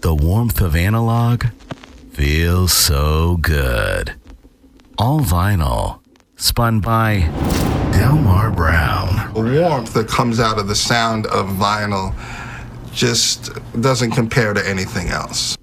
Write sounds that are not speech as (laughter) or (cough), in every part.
The warmth of analog feels so good. All vinyl, spun by Delmar Brown. The warmth that comes out of the sound of vinyl just doesn't compare to anything else.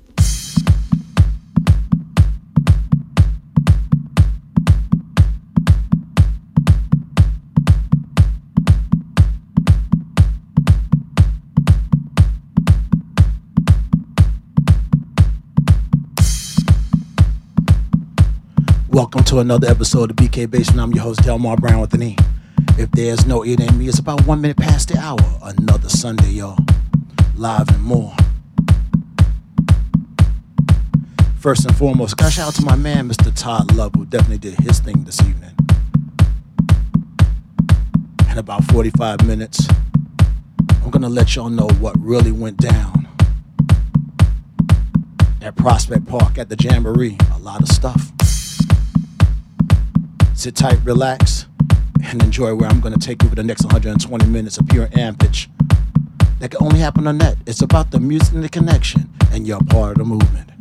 Welcome to another episode of BK Basement. I'm your host, Delmar Brown with an E. If there's no it in me, it's about one minute past the hour. Another Sunday, y'all. Live and more. First and foremost, gotta shout out to my man, Mr. Todd Love, who definitely did his thing this evening. In about 45 minutes, I'm gonna let y'all know what really went down at Prospect Park at the Jamboree. A lot of stuff. Sit tight, relax, and enjoy where I'm going to take you for the next 120 minutes of pure ampage. That can only happen on that. It's about the music and the connection, and you're part of the movement.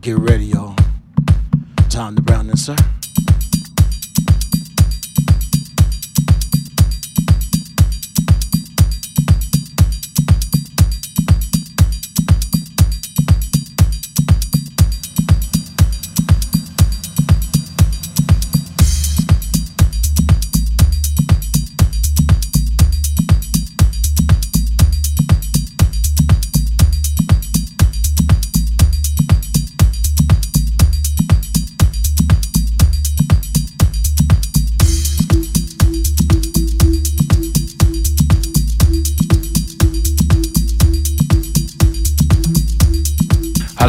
Get ready, y'all. Time to brown and sir.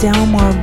Delmar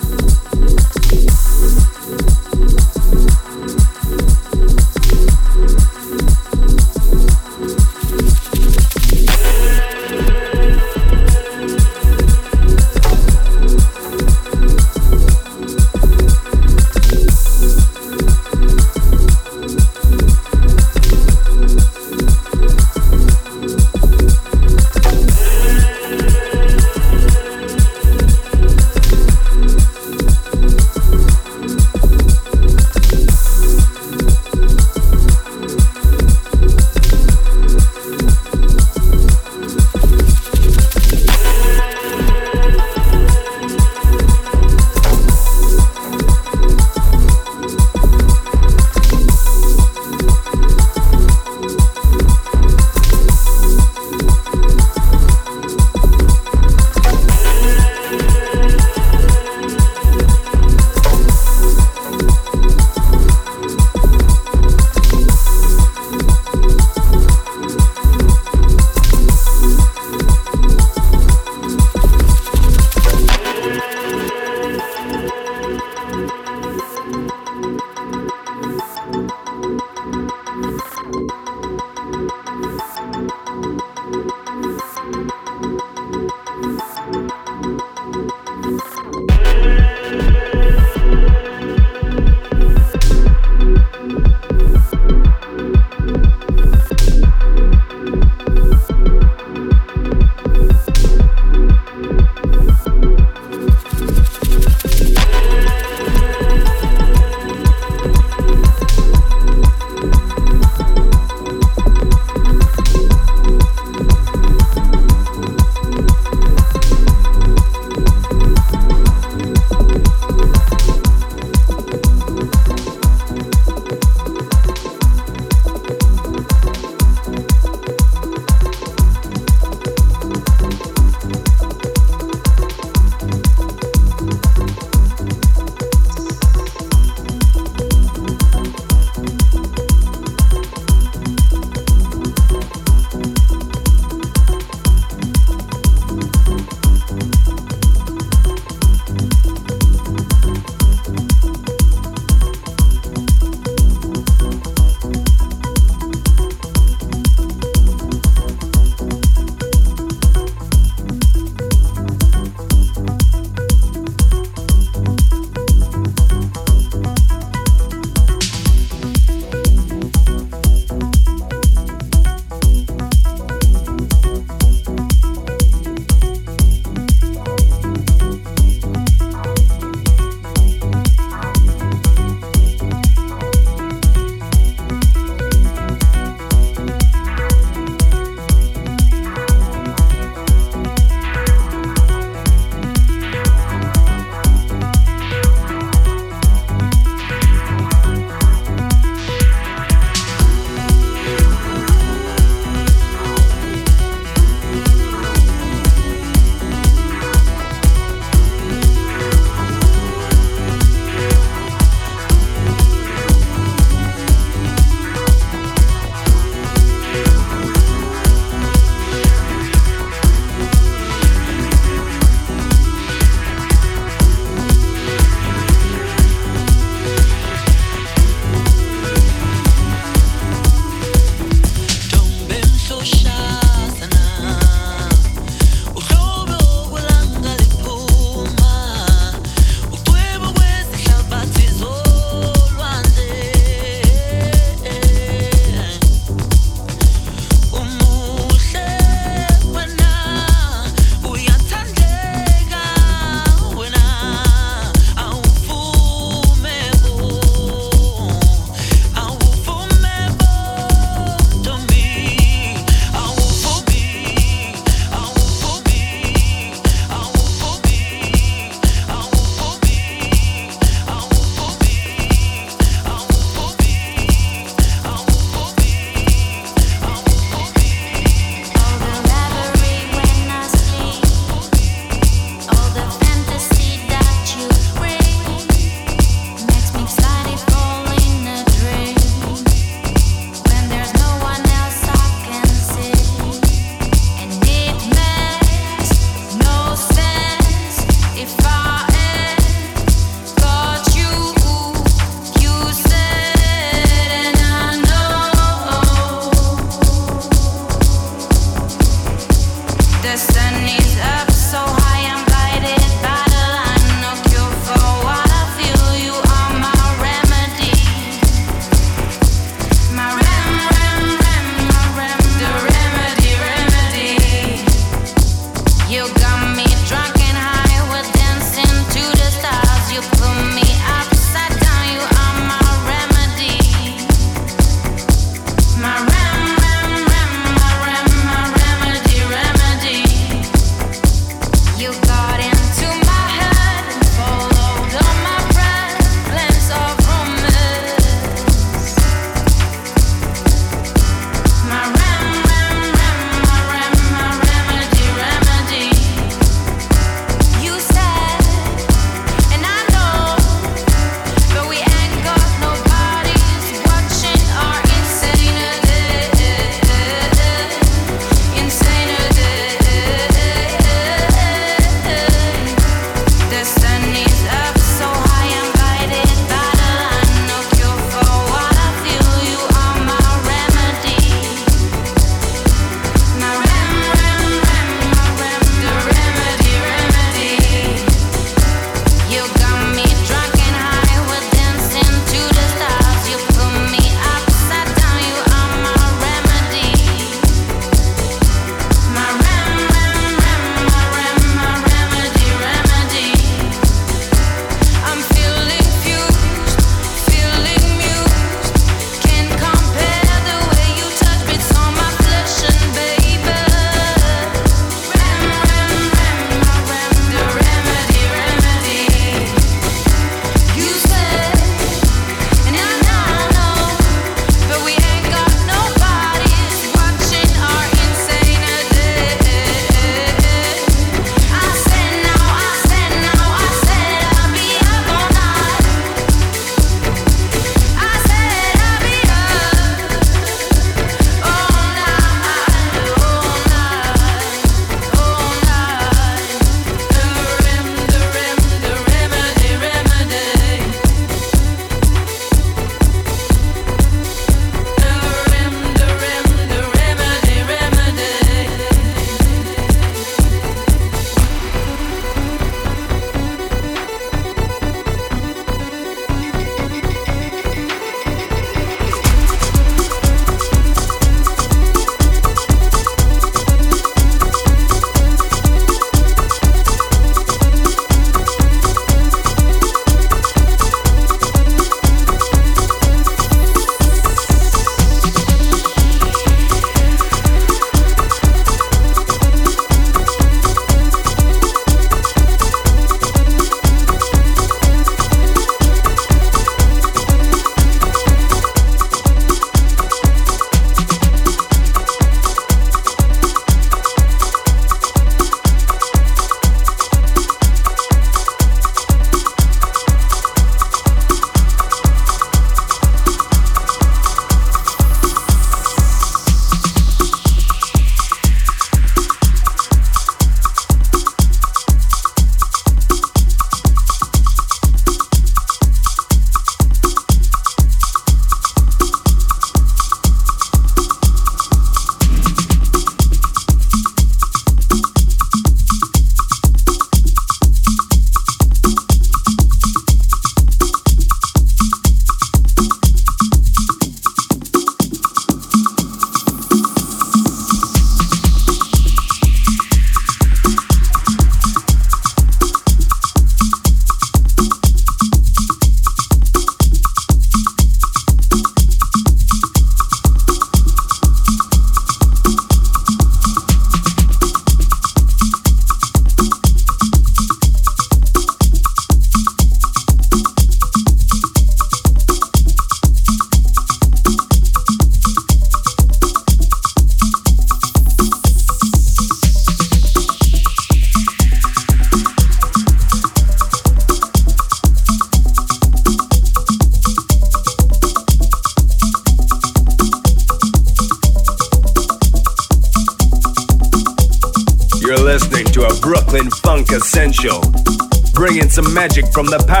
from the Paradise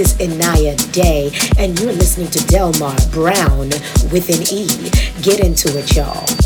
is Inaya Day, and you're listening to Delmar Brown with an E. Get into it, y'all.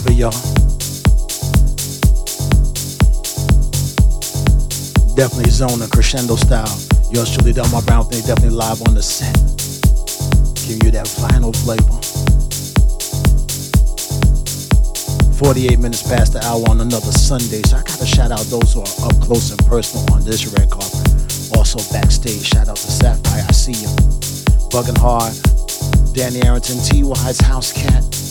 Flavor, y'all. Definitely zone and crescendo style. Yours truly, Delmar Brown thing, definitely live on the set. Give you that vinyl flavor. 48 minutes past the hour on another Sunday. So I gotta shout out those who are up close and personal on this red carpet. Also backstage, shout out to Sapphire, I see you. Bugging hard. Danny Arrington, T.Y.'s house cat.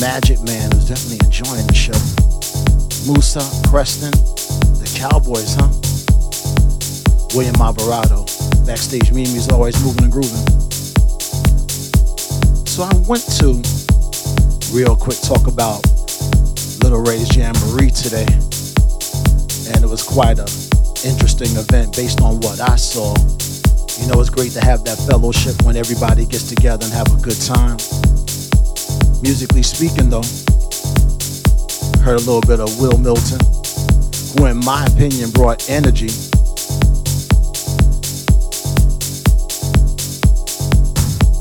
Magic Man, who's definitely enjoying the show. Musa, Preston, the Cowboys, huh? William Alvarado. Backstage Mimi's always moving and grooving. So I went to real quick talk about Little Ray's Jamboree today. And it was quite a interesting event based on what I saw. You know, it's great to have that fellowship when everybody gets together and have a good time. Musically speaking, though, heard a little bit of Will Milton, who, in my opinion, brought energy.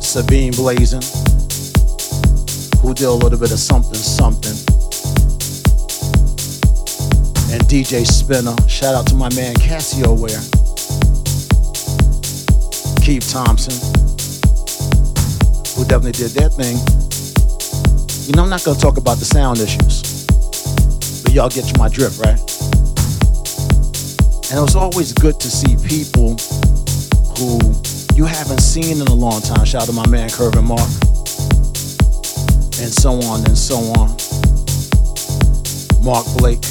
Sabine Blaizin, who did a little bit of something, something. And DJ Spinner, shout out to my man Cassio Ware. Keith Thompson, who definitely did their thing. You know, I'm not gonna talk about the sound issues, but y'all get my drift, right? And it was always good to see people who you haven't seen in a long time. Shout out to my man Curvin Mark, and so on and so on. Mark Blake,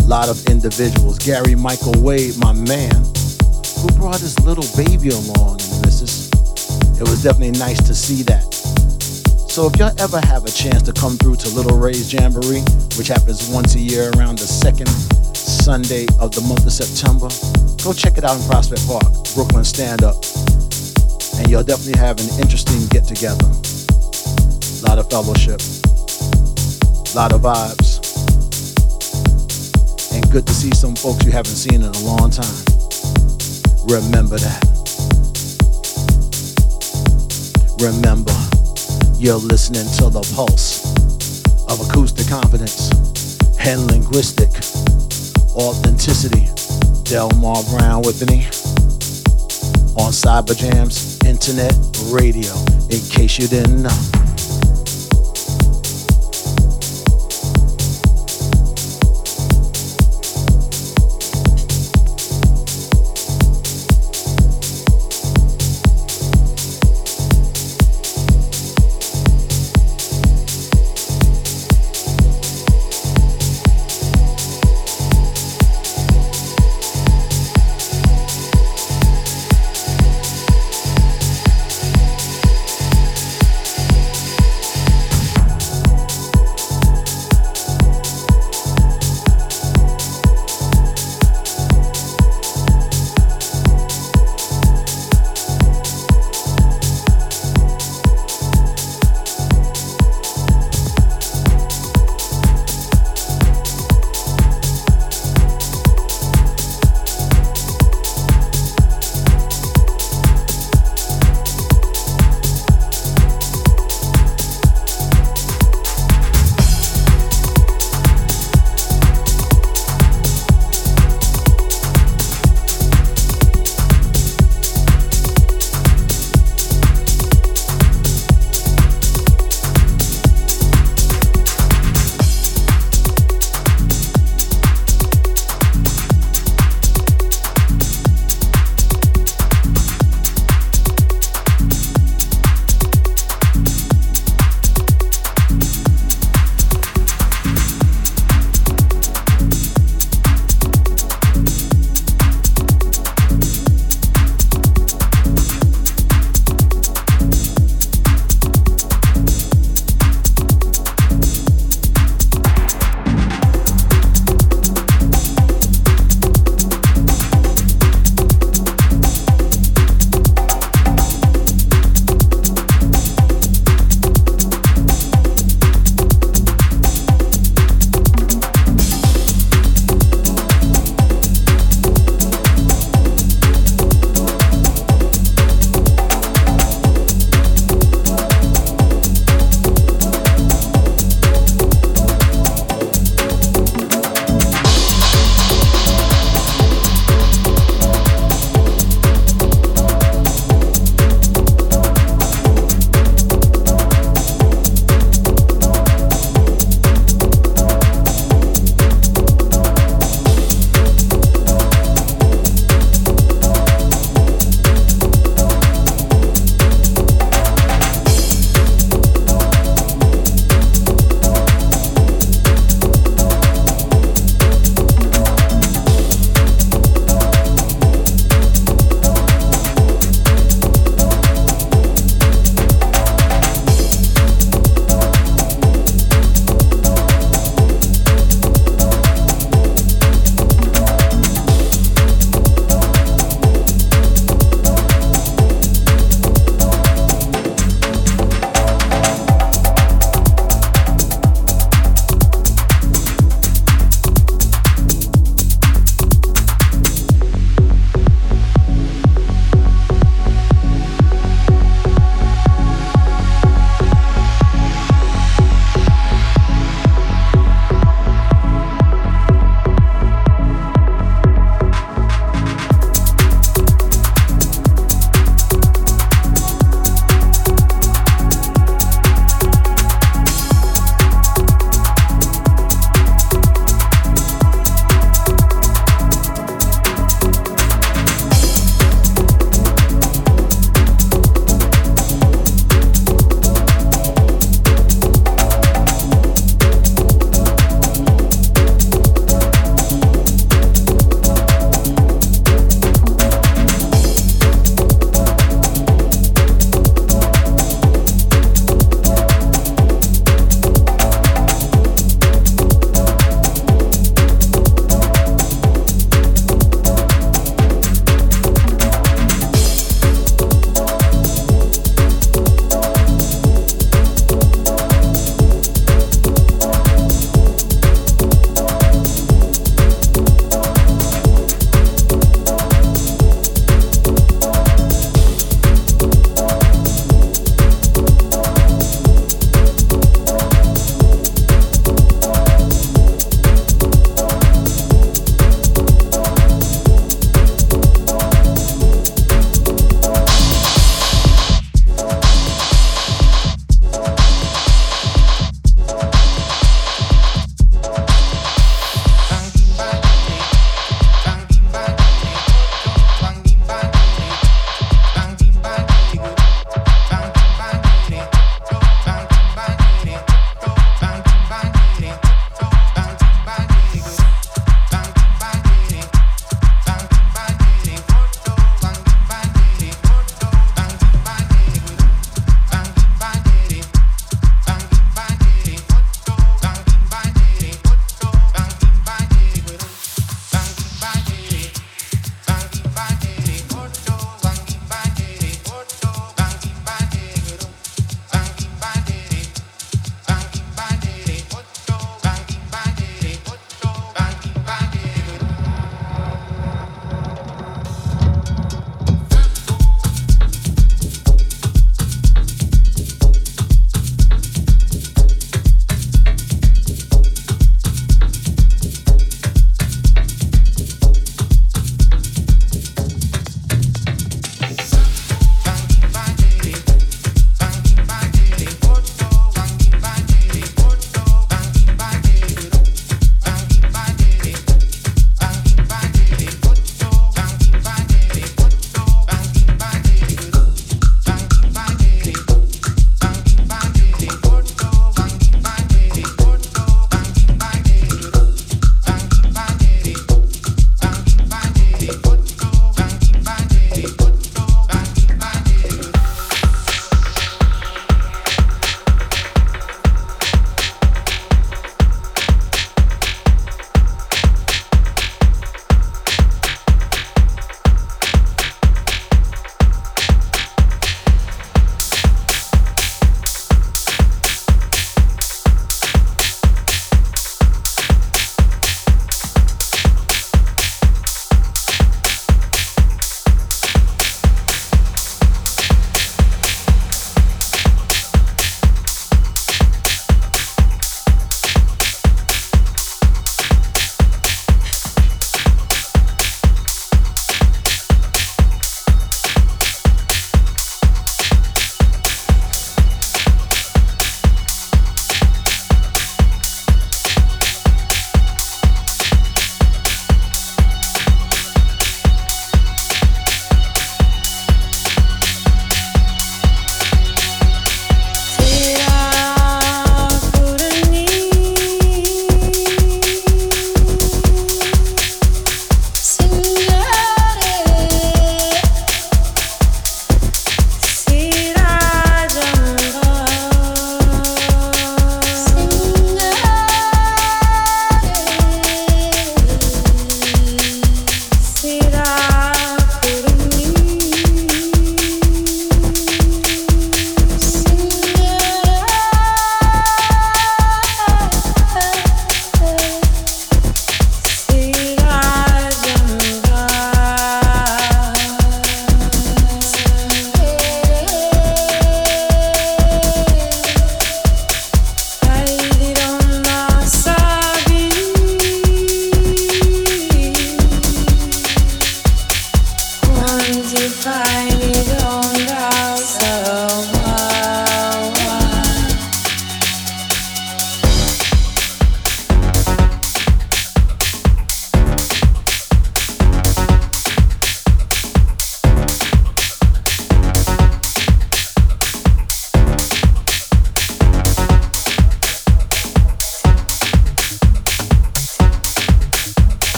a lot of individuals. Gary Michael Wade, my man, who brought his little baby along in the missus. It was definitely nice to see that. So if y'all ever have a chance to come through to Little Ray's Jamboree, which happens once a year around the second Sunday of the month of September, go check it out in Prospect Park, Brooklyn Stand Up. And you'll definitely have an interesting get together. A lot of fellowship, a lot of vibes, and good to see some folks you haven't seen in a long time. Remember that. Remember, you're listening to the pulse of acoustic confidence and linguistic authenticity. Delmar Brown with me on Cyberjamz Internet Radio, in case you didn't know.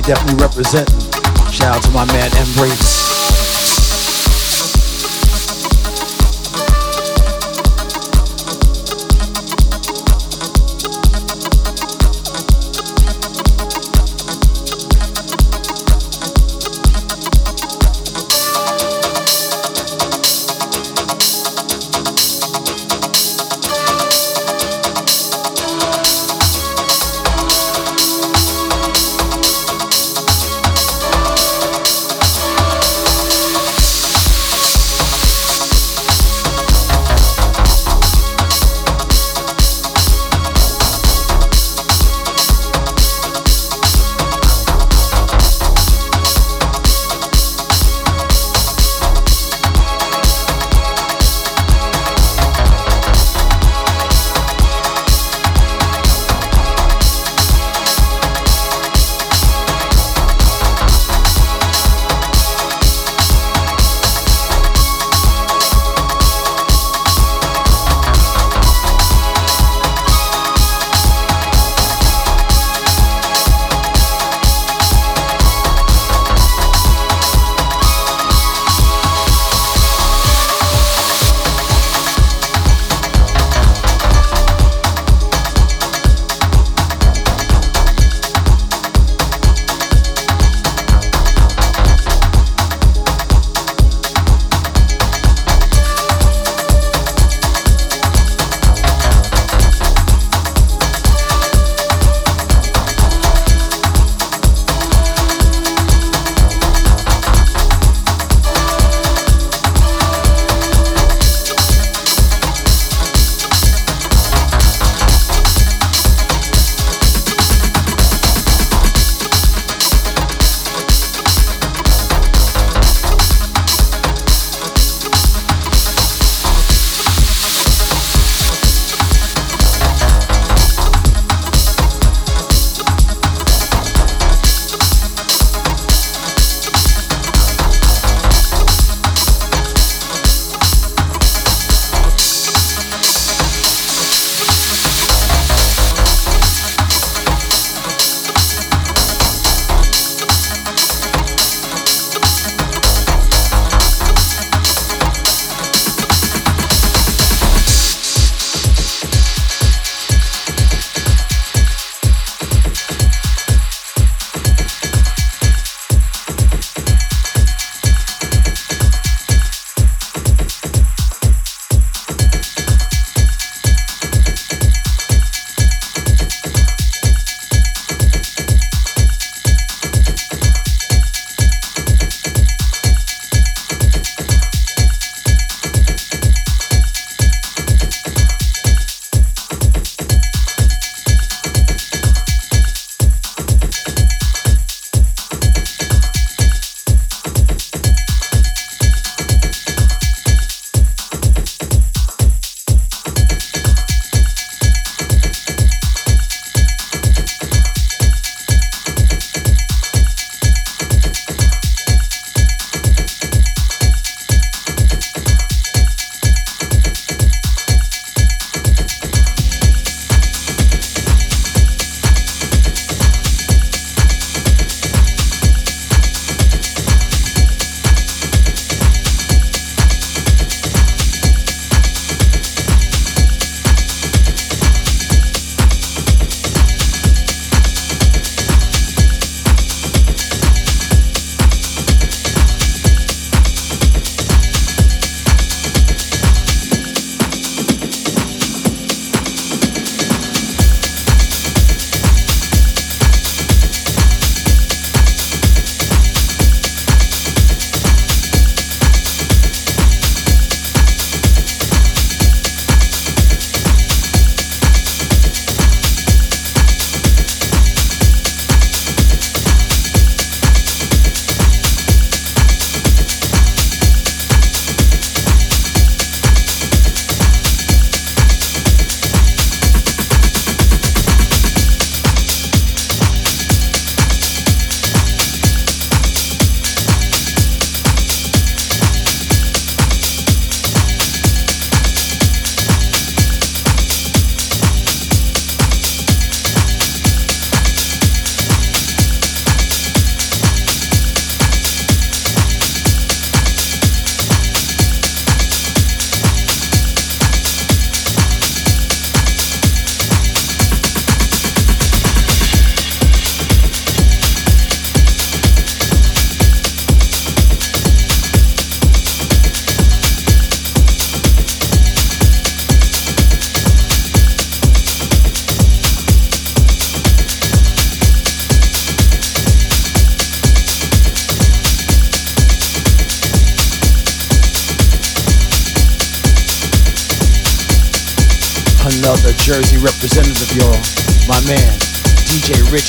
Definitely representing. Shout out to my man Embrace.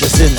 Is in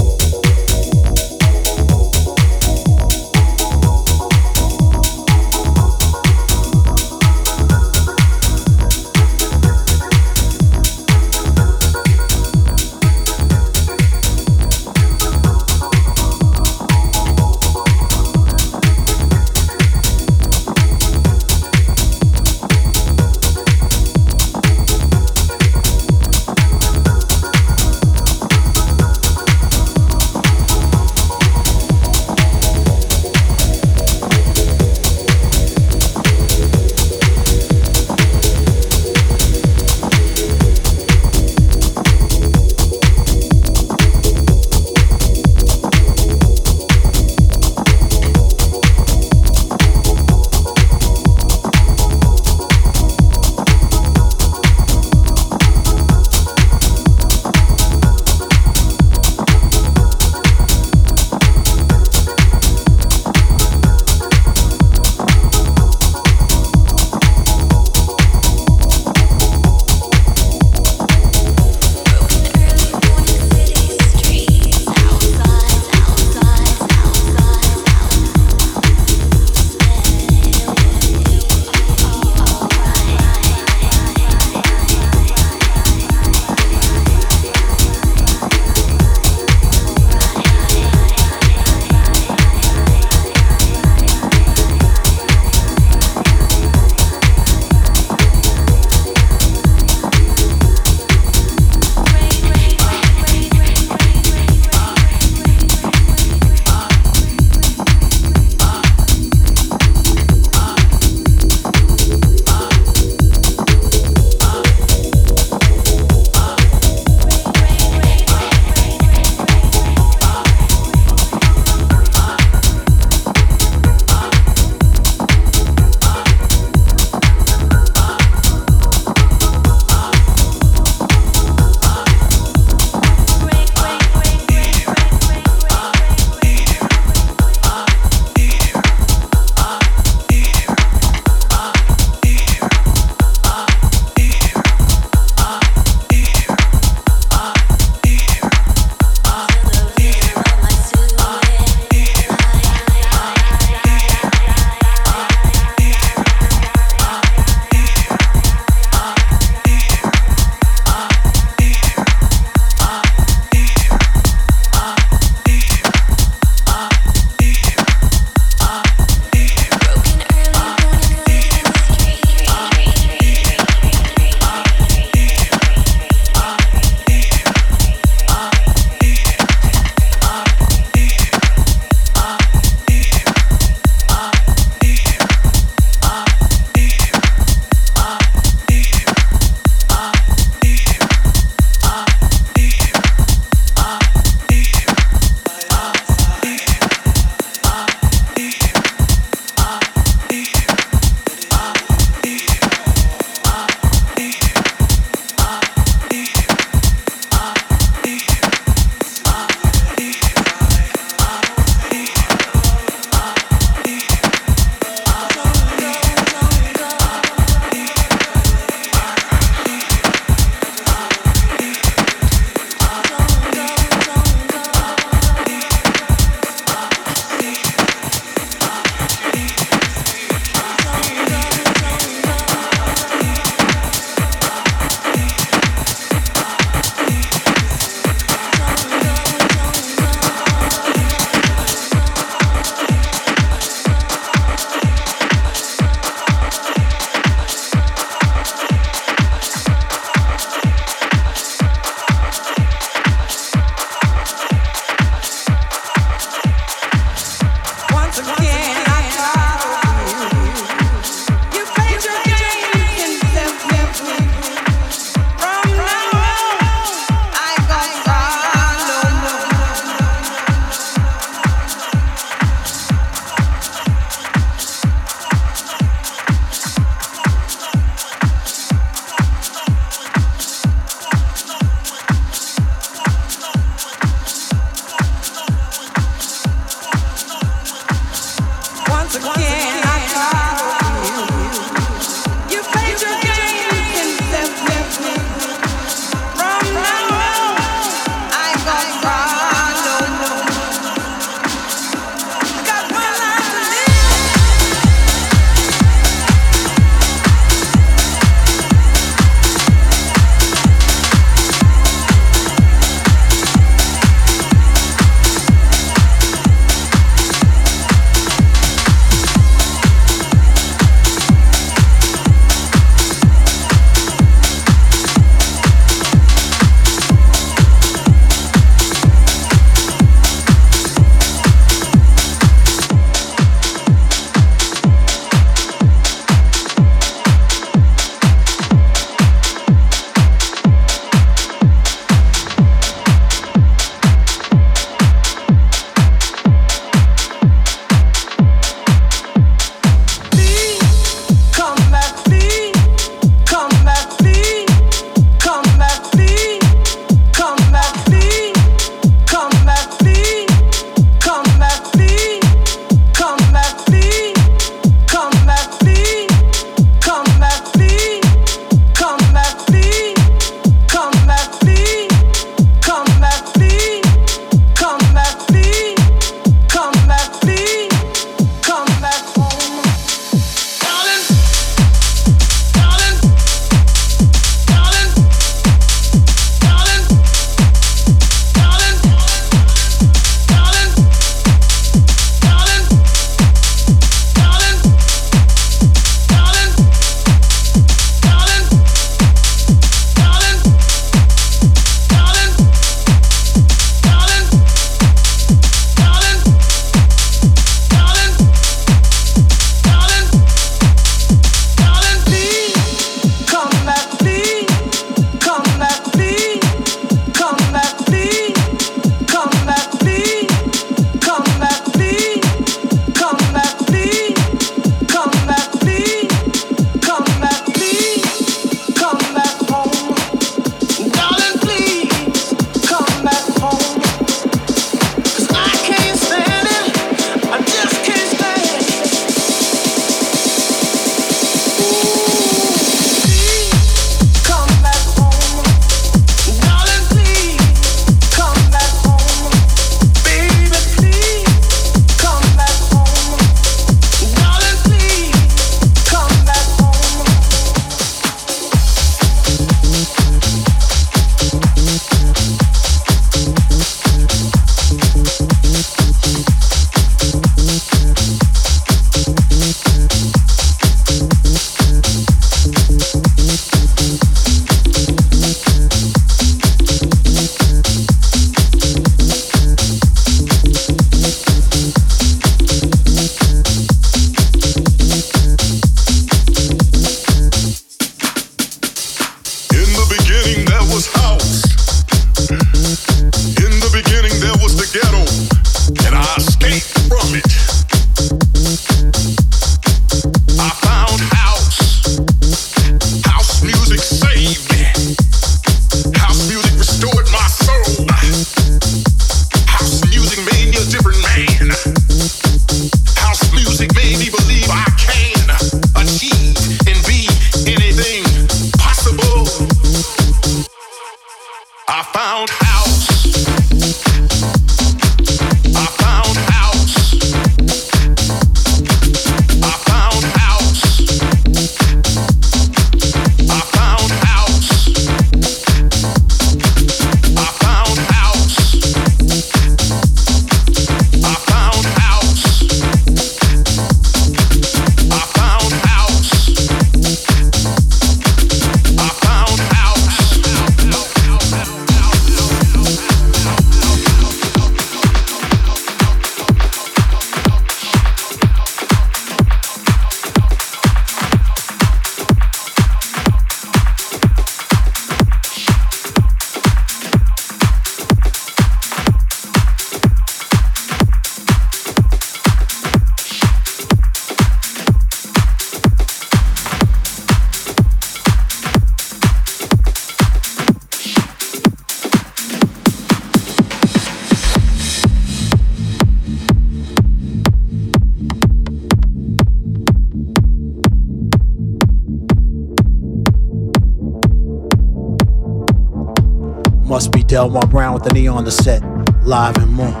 the set, live and more.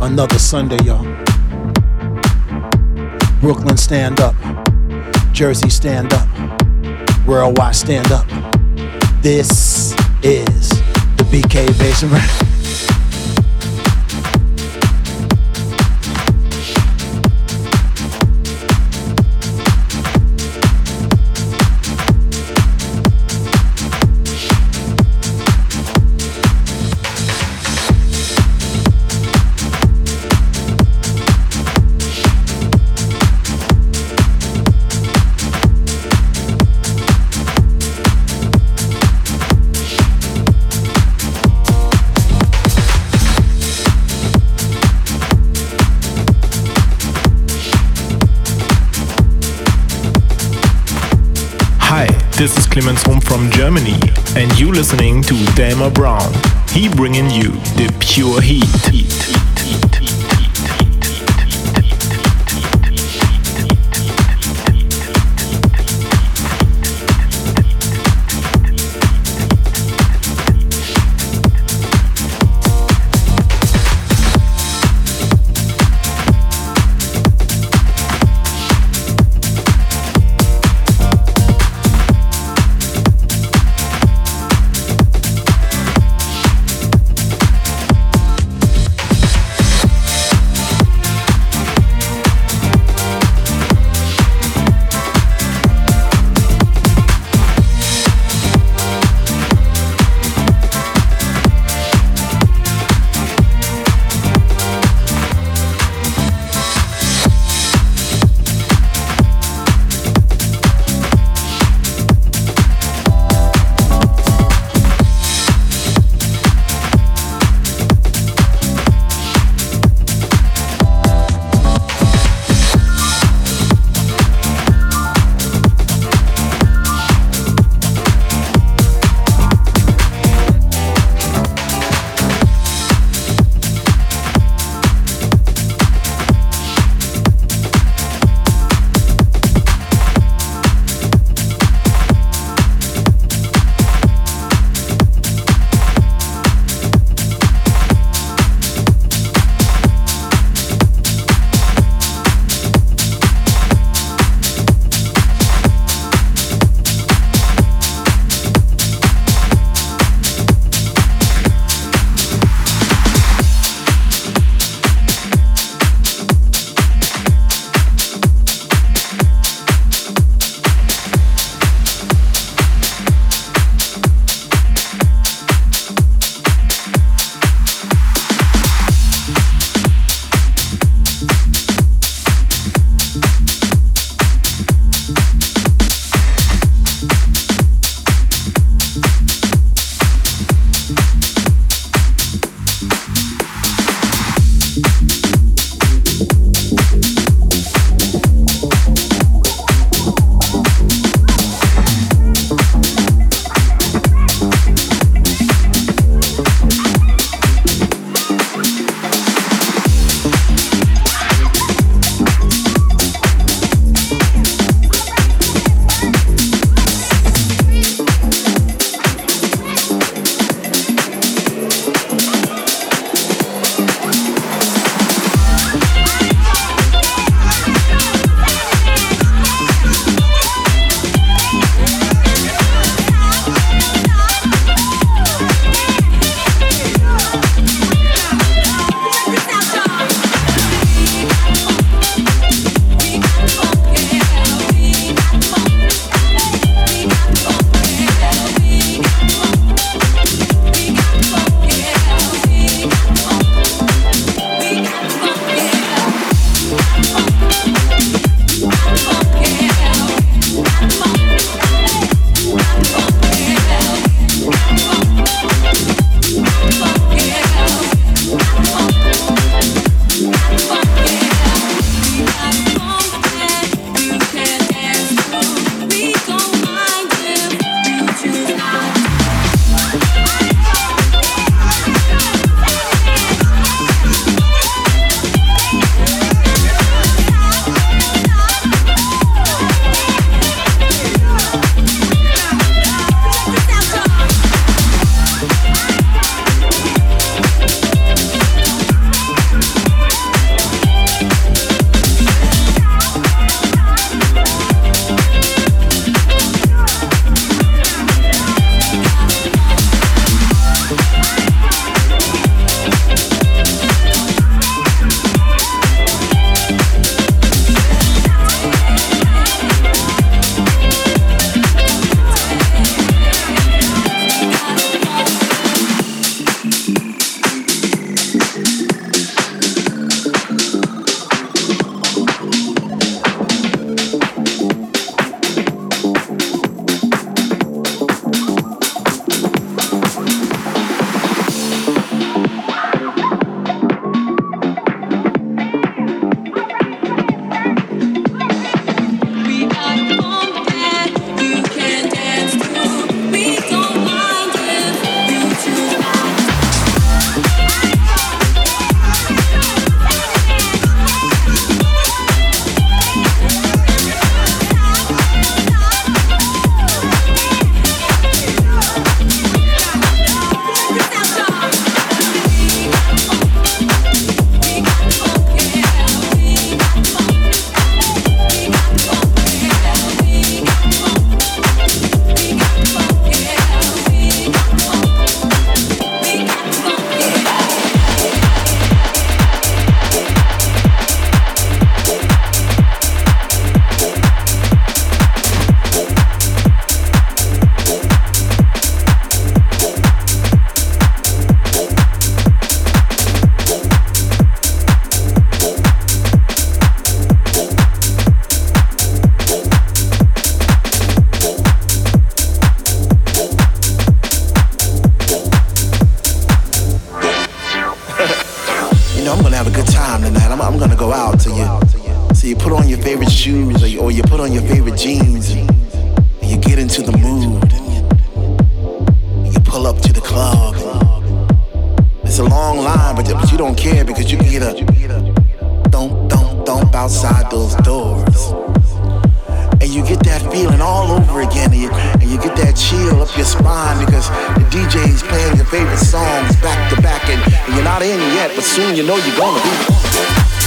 Another Sunday, y'all. Brooklyn, stand up. Jersey, stand up. Worldwide, stand up. This is the BK Basement. This Clemens home from Germany, and you listening to Delmar Brown. He bringing you the pure heat. Songs back to back, and, and you're not in yet, but soon you know you're gonna be.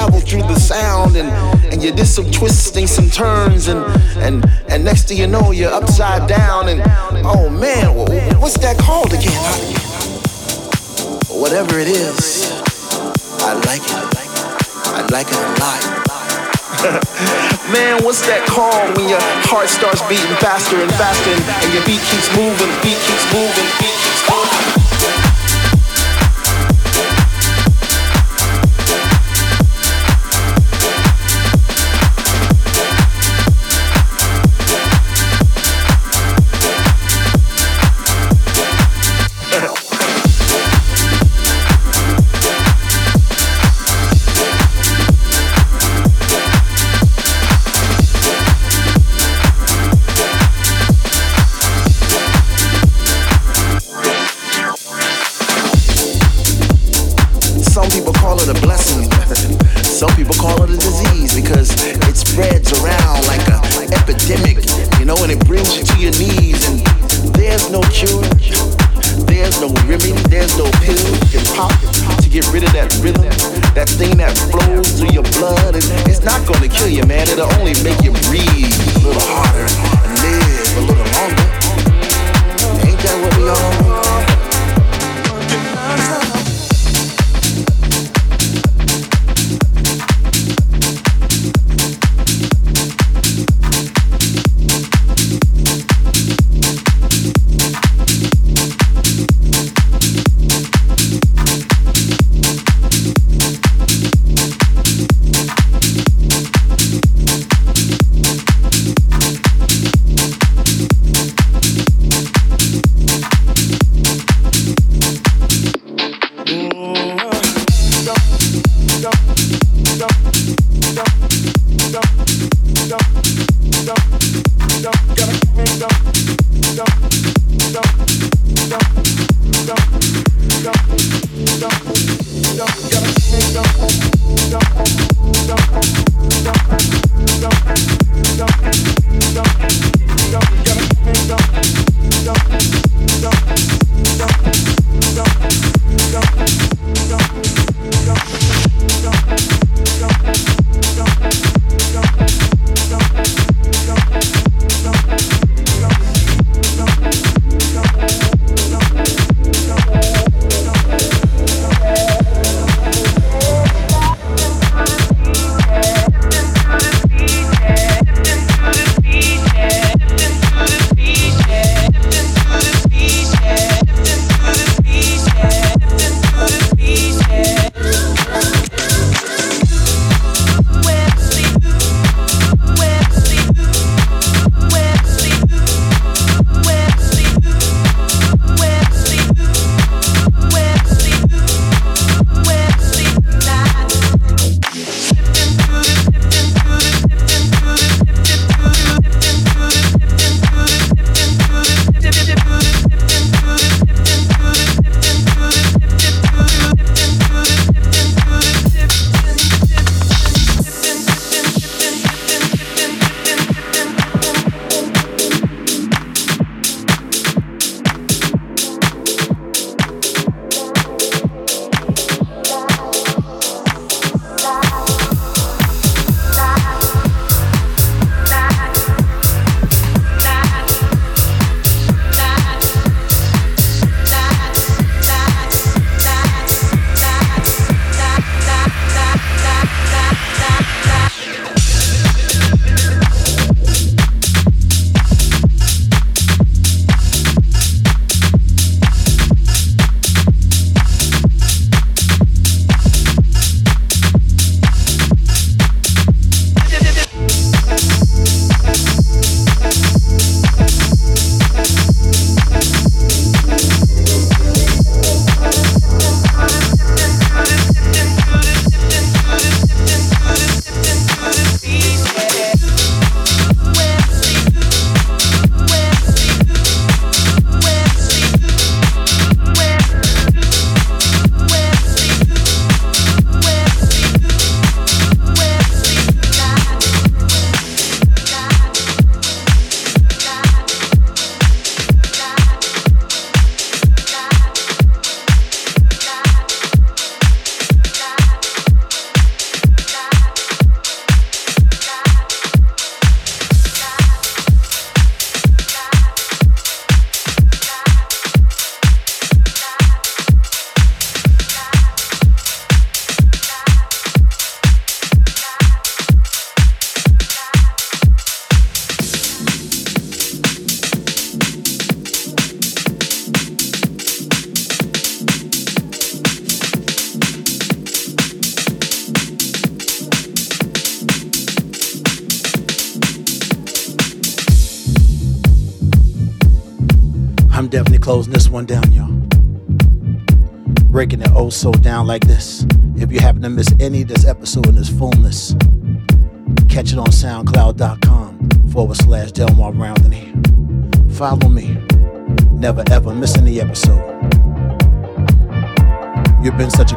Some twisting, some turns, and and you did some twisting, some turns and and and next thing you know, you're upside down, and oh man, what's that called again? Whatever it is, I like it. I like it a lot. (laughs) man, what's that called when your heart starts beating faster and faster, and, and your beat keeps moving, beat keeps moving, beat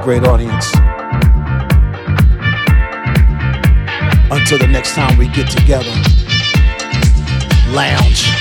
great audience. Until the next time we get together, lounge.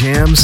Brown.